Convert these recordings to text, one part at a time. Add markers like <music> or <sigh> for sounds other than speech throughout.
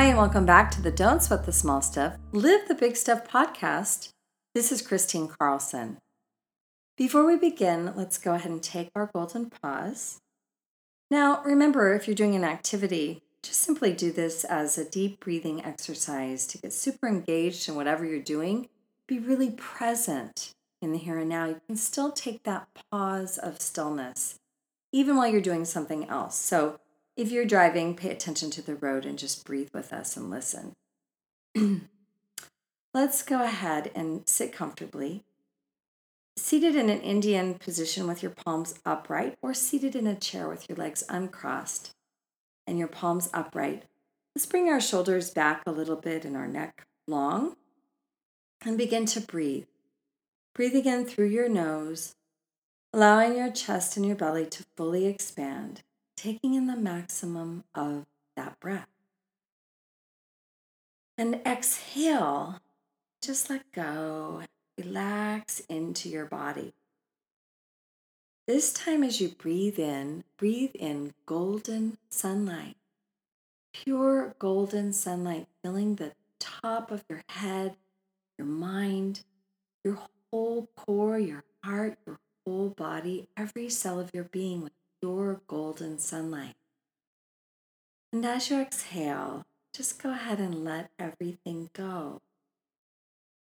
Hi, and welcome back to the Don't Sweat the Small Stuff, Live the Big Stuff podcast. This is Kristine Carlson. Before we begin, let's go ahead and take our golden pause. Now, remember, if you're doing an activity, just simply do this as a deep breathing exercise to get super engaged in whatever you're doing. Be really present in the here and now. You can still take that pause of stillness, even while you're doing something else. So, if you're driving, pay attention to the road and just breathe with us and listen. <clears throat> Let's go ahead and sit comfortably. Seated in an Indian position with your palms upright, or seated in a chair with your legs uncrossed and your palms upright. Let's bring our shoulders back a little bit and our neck long and begin to breathe. Breathe again through your nose, allowing your chest and your belly to fully expand taking in the maximum of that breath. And exhale, just let go, relax into your body. This time, as you breathe in, breathe in golden sunlight, pure golden sunlight filling the top of your head, your mind, your whole core, your heart, your whole body, every cell of your being with your golden sunlight. And as you exhale, just go ahead and let everything go.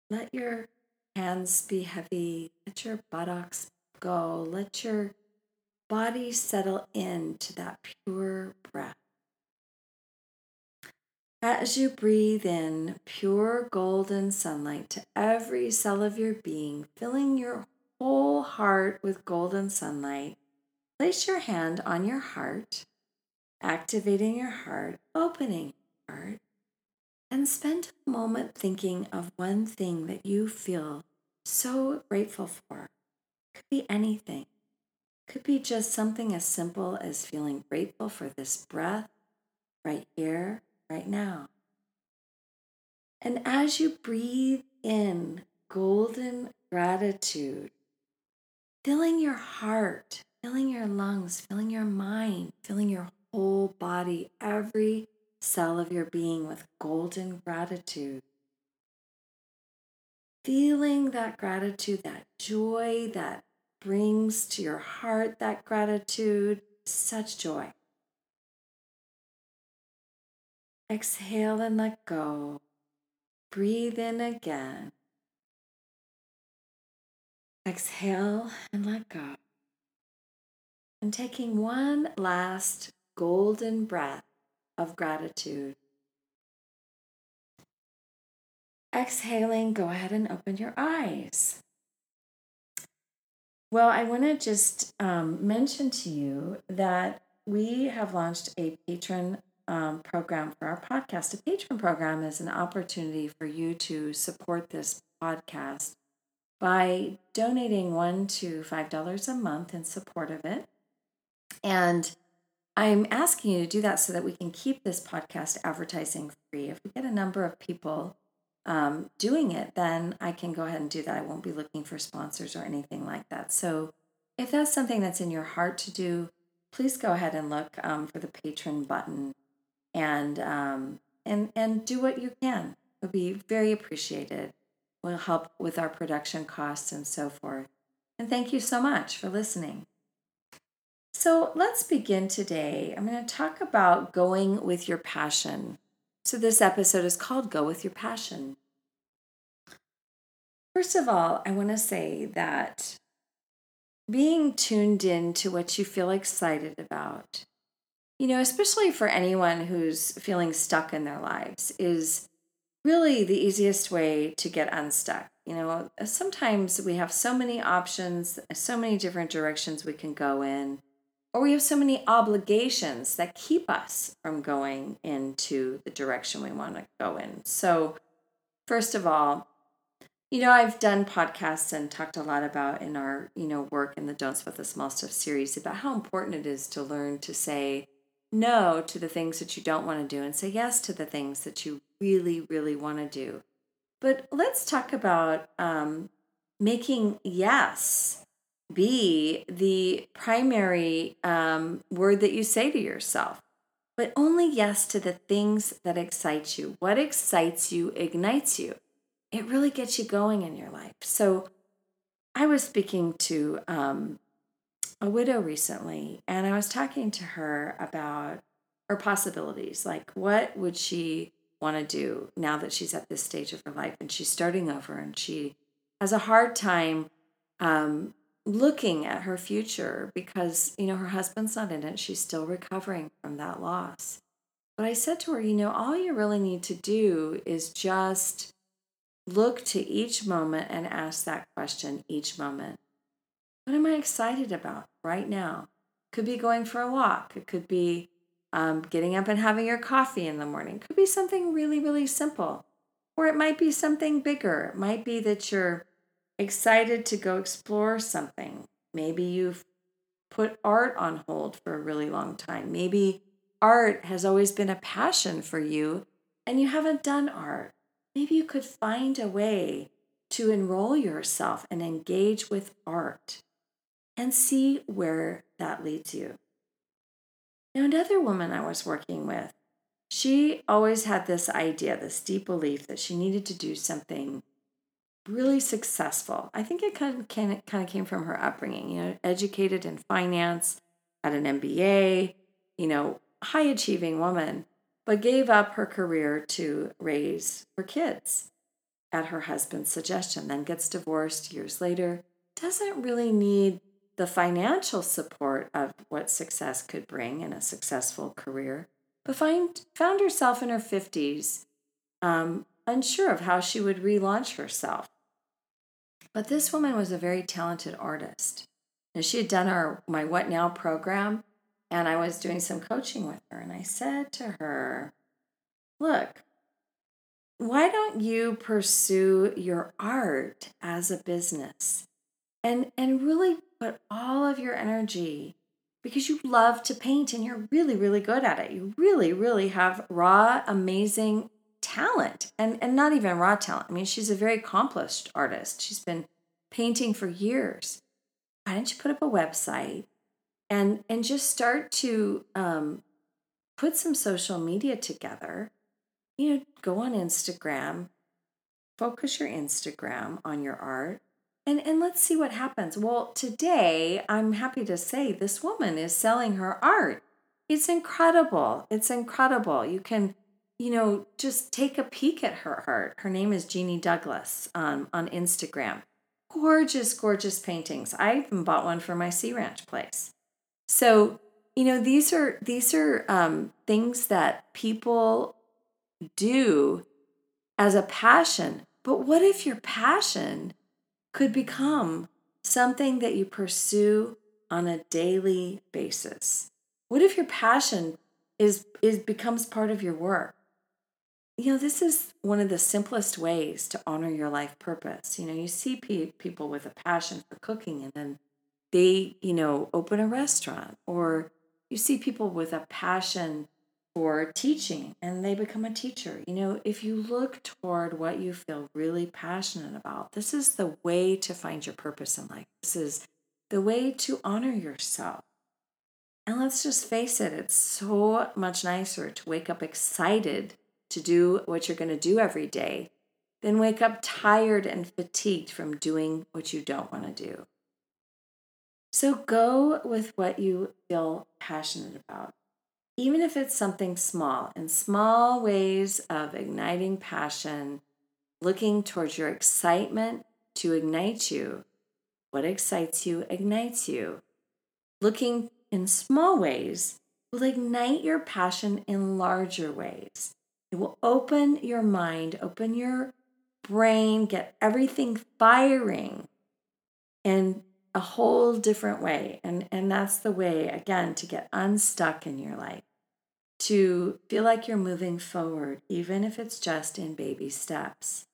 Let your hands be heavy, let your buttocks go, let your body settle into that pure breath. As you breathe in pure golden sunlight to every cell of your being, filling your whole heart with golden sunlight, Place your hand on your heart, activating your heart, opening your heart, and spend a moment thinking of one thing that you feel so grateful for. Could be anything. Could be just something as simple as feeling grateful for this breath right here, right now. And as you breathe in golden gratitude, filling your heart filling your lungs, filling your mind, filling your whole body, every cell of your being with golden gratitude. Feeling that gratitude, that joy that brings to your heart that gratitude, such joy. Exhale and let go. Breathe in again. Exhale and let go and taking one last golden breath of gratitude. Exhaling, go ahead and open your eyes. Well, I want to just um, mention to you that we have launched a Patreon um, program for our podcast. A Patreon program is an opportunity for you to support this podcast by donating one to five dollars a month in support of it. And I'm asking you to do that so that we can keep this podcast advertising free. If we get a number of people um, doing it, then I can go ahead and do that. I won't be looking for sponsors or anything like that. So if that's something that's in your heart to do, please go ahead and look um, for the Patreon button and um, and and do what you can. It would be very appreciated. Will help with our production costs and so forth. And thank you so much for listening. So let's begin today. I'm going to talk about going with your passion. So, this episode is called Go with Your Passion. First of all, I want to say that being tuned in to what you feel excited about, you know, especially for anyone who's feeling stuck in their lives, is really the easiest way to get unstuck. You know, sometimes we have so many options, so many different directions we can go in or we have so many obligations that keep us from going into the direction we want to go in. So, first of all, you know, I've done podcasts and talked a lot about in our, you know, work in the Don't Sweat the Small Stuff series about how important it is to learn to say no to the things that you don't want to do and say yes to the things that you really, really want to do. But let's talk about um, making yes be the primary um, word that you say to yourself. But only yes to the things that excite you. What excites you ignites you. It really gets you going in your life. So I was speaking to um, a widow recently, and I was talking to her about her possibilities. Like, what would she want to do now that she's at this stage of her life and she's starting over and she has a hard time um, looking at her future because, you know, her husband's not in it. She's still recovering from that loss. But I said to her, you know, all you really need to do is just look to each moment and ask that question each moment. What am I excited about right now? Could be going for a walk. It could be um, getting up and having your coffee in the morning. Could be something really, really simple. Or it might be something bigger. It might be that you're excited to go explore something. Maybe you've put art on hold for a really long time. Maybe art has always been a passion for you and you haven't done art. Maybe you could find a way to enroll yourself and engage with art and see where that leads you. Now, another woman I was working with, she always had this idea, this deep belief that she needed to do something really successful. I think it kind of, kind of came from her upbringing, you know, educated in finance, had an MBA, you know, high achieving woman, but gave up her career to raise her kids at her husband's suggestion, then gets divorced years later, doesn't really need the financial support of what success could bring in a successful career, but find, found herself in her 50s um, unsure of how she would relaunch herself. But this woman was a very talented artist. And she had done our my What Now program, and I was doing some coaching with her. And I said to her, Look, why don't you pursue your art as a business and, and really put all of your energy because you love to paint and you're really, really good at it. You really, really have raw, amazing talent and, and not even raw talent. I mean, she's a very accomplished artist. She's been painting for years. Why don't you put up a website and and just start to um, put some social media together? You know, go on Instagram, focus your Instagram on your art, and and let's see what happens. Well, today I'm happy to say this woman is selling her art. It's incredible. It's incredible. You can you know, just take a peek at her art. Her name is Jeannie Douglas um, on Instagram. Gorgeous, gorgeous paintings. I even bought one for my Sea Ranch place. So, you know, these are these are um, things that people do as a passion. But what if your passion could become something that you pursue on a daily basis? What if your passion is is becomes part of your work? You know, this is one of the simplest ways to honor your life purpose. You know, you see pe- people with a passion for cooking and then they, you know, open a restaurant, or you see people with a passion for teaching and they become a teacher. You know, if you look toward what you feel really passionate about, this is the way to find your purpose in life. This is the way to honor yourself. And let's just face it, it's so much nicer to wake up excited to do what you're going to do every day then wake up tired and fatigued from doing what you don't want to do. So go with what you feel passionate about, even if it's something small, in small ways of igniting passion, looking towards your excitement to ignite you. What excites you ignites you. Looking in small ways will ignite your passion in larger ways. It will open your mind, open your brain, get everything firing, in a whole different way. And, and that's the way, again, to get unstuck in your life, to feel like you're moving forward, even if it's just in baby steps.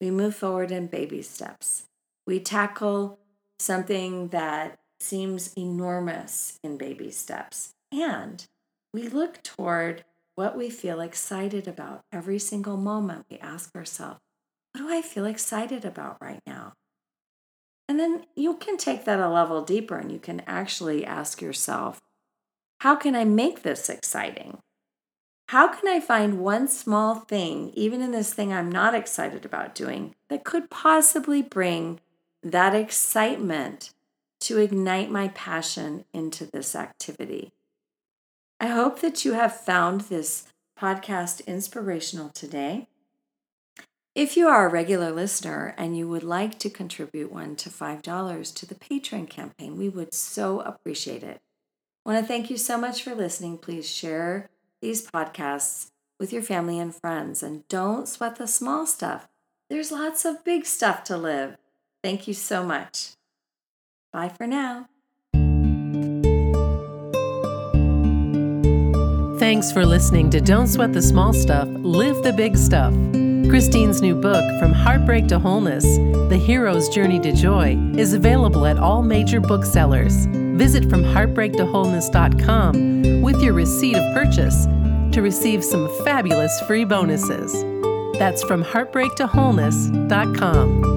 We move forward in baby steps. We tackle something that seems enormous in baby steps. And we look toward what we feel excited about every single moment. We ask ourselves, what do I feel excited about right now? And then you can take that a level deeper and you can actually ask yourself, how can I make this exciting? How can I find one small thing, even in this thing I'm not excited about doing, that could possibly bring that excitement to ignite my passion into this activity? I hope that you have found this podcast inspirational today. If you are a regular listener and you would like to contribute one to $5 to the Patreon campaign, we would so appreciate it. I want to thank you so much for listening. Please share these podcasts with your family and friends and don't sweat the small stuff. There's lots of big stuff to live. Thank you so much. Bye for now. Thanks for listening to Don't Sweat the Small Stuff, Live the Big Stuff. Kristine's new book, From Heartbreak to Wholeness The Hero's Journey to Joy, is available at all major booksellers. Visit FromHeartbreakToWholeness.com with your receipt of purchase to receive some fabulous free bonuses. That's from heartbreaktowholeness.com.